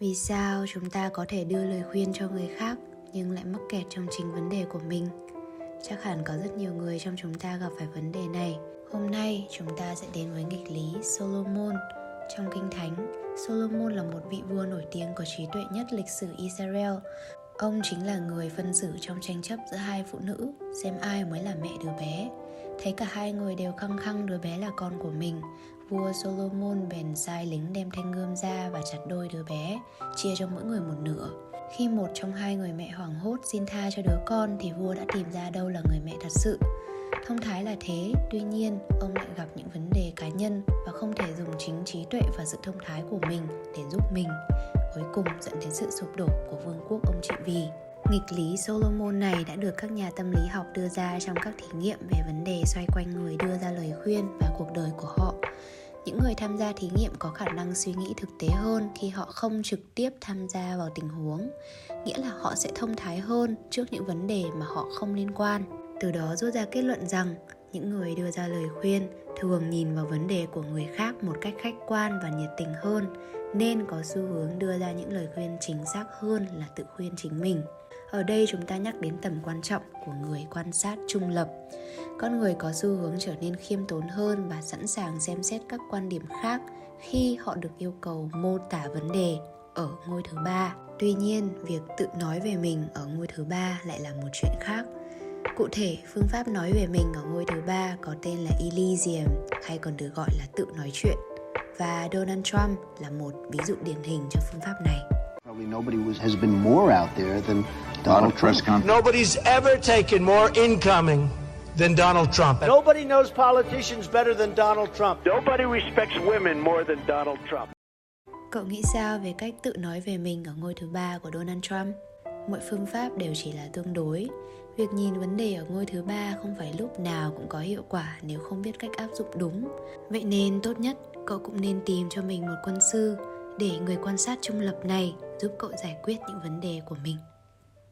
vì sao chúng ta có thể đưa lời khuyên cho người khác nhưng lại mắc kẹt trong chính vấn đề của mình? Chắc hẳn có rất nhiều người trong chúng ta gặp phải vấn đề này. Hôm nay, chúng ta sẽ đến với nghịch lý solomon. Trong kinh thánh, solomon là một vị vua nổi tiếng có trí tuệ nhất lịch sử israel. Ông chính là người phân xử trong tranh chấp giữa hai phụ nữ, xem ai mới là mẹ đứa bé thấy cả hai người đều khăng khăng đứa bé là con của mình vua Solomon bèn sai lính đem thanh gươm ra và chặt đôi đứa bé, chia cho mỗi người một nửa. Khi một trong hai người mẹ hoảng hốt xin tha cho đứa con thì vua đã tìm ra đâu là người mẹ thật sự. Thông thái là thế, tuy nhiên ông lại gặp những vấn đề cá nhân và không thể dùng chính trí tuệ và sự thông thái của mình để giúp mình. Cuối cùng dẫn đến sự sụp đổ của vương quốc ông trị vì. Nghịch lý Solomon này đã được các nhà tâm lý học đưa ra trong các thí nghiệm về vấn đề xoay quanh người đưa ra lời khuyên và cuộc đời của họ. Những người tham gia thí nghiệm có khả năng suy nghĩ thực tế hơn khi họ không trực tiếp tham gia vào tình huống, nghĩa là họ sẽ thông thái hơn trước những vấn đề mà họ không liên quan. Từ đó rút ra kết luận rằng, những người đưa ra lời khuyên thường nhìn vào vấn đề của người khác một cách khách quan và nhiệt tình hơn, nên có xu hướng đưa ra những lời khuyên chính xác hơn là tự khuyên chính mình ở đây chúng ta nhắc đến tầm quan trọng của người quan sát trung lập. Con người có xu hướng trở nên khiêm tốn hơn và sẵn sàng xem xét các quan điểm khác khi họ được yêu cầu mô tả vấn đề ở ngôi thứ ba. Tuy nhiên, việc tự nói về mình ở ngôi thứ ba lại là một chuyện khác. Cụ thể, phương pháp nói về mình ở ngôi thứ ba có tên là elysium, hay còn được gọi là tự nói chuyện. Và donald trump là một ví dụ điển hình cho phương pháp này. Probably nobody was, has been more out there than Donald Trump. Nobody's ever taken more incoming than Donald Trump. Nobody knows politicians better than Donald Trump. Nobody respects women more than Donald Trump. Cậu nghĩ sao về cách tự nói về mình ở ngôi thứ ba của Donald Trump? Mọi phương pháp đều chỉ là tương đối. Việc nhìn vấn đề ở ngôi thứ ba không phải lúc nào cũng có hiệu quả nếu không biết cách áp dụng đúng. Vậy nên tốt nhất cậu cũng nên tìm cho mình một quân sư để người quan sát trung lập này giúp cậu giải quyết những vấn đề của mình.